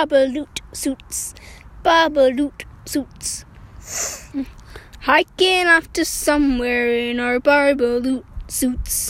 Barbaloot suits. Barbaloot suits. Hmm. Hiking off to somewhere in our Barbaloot suits.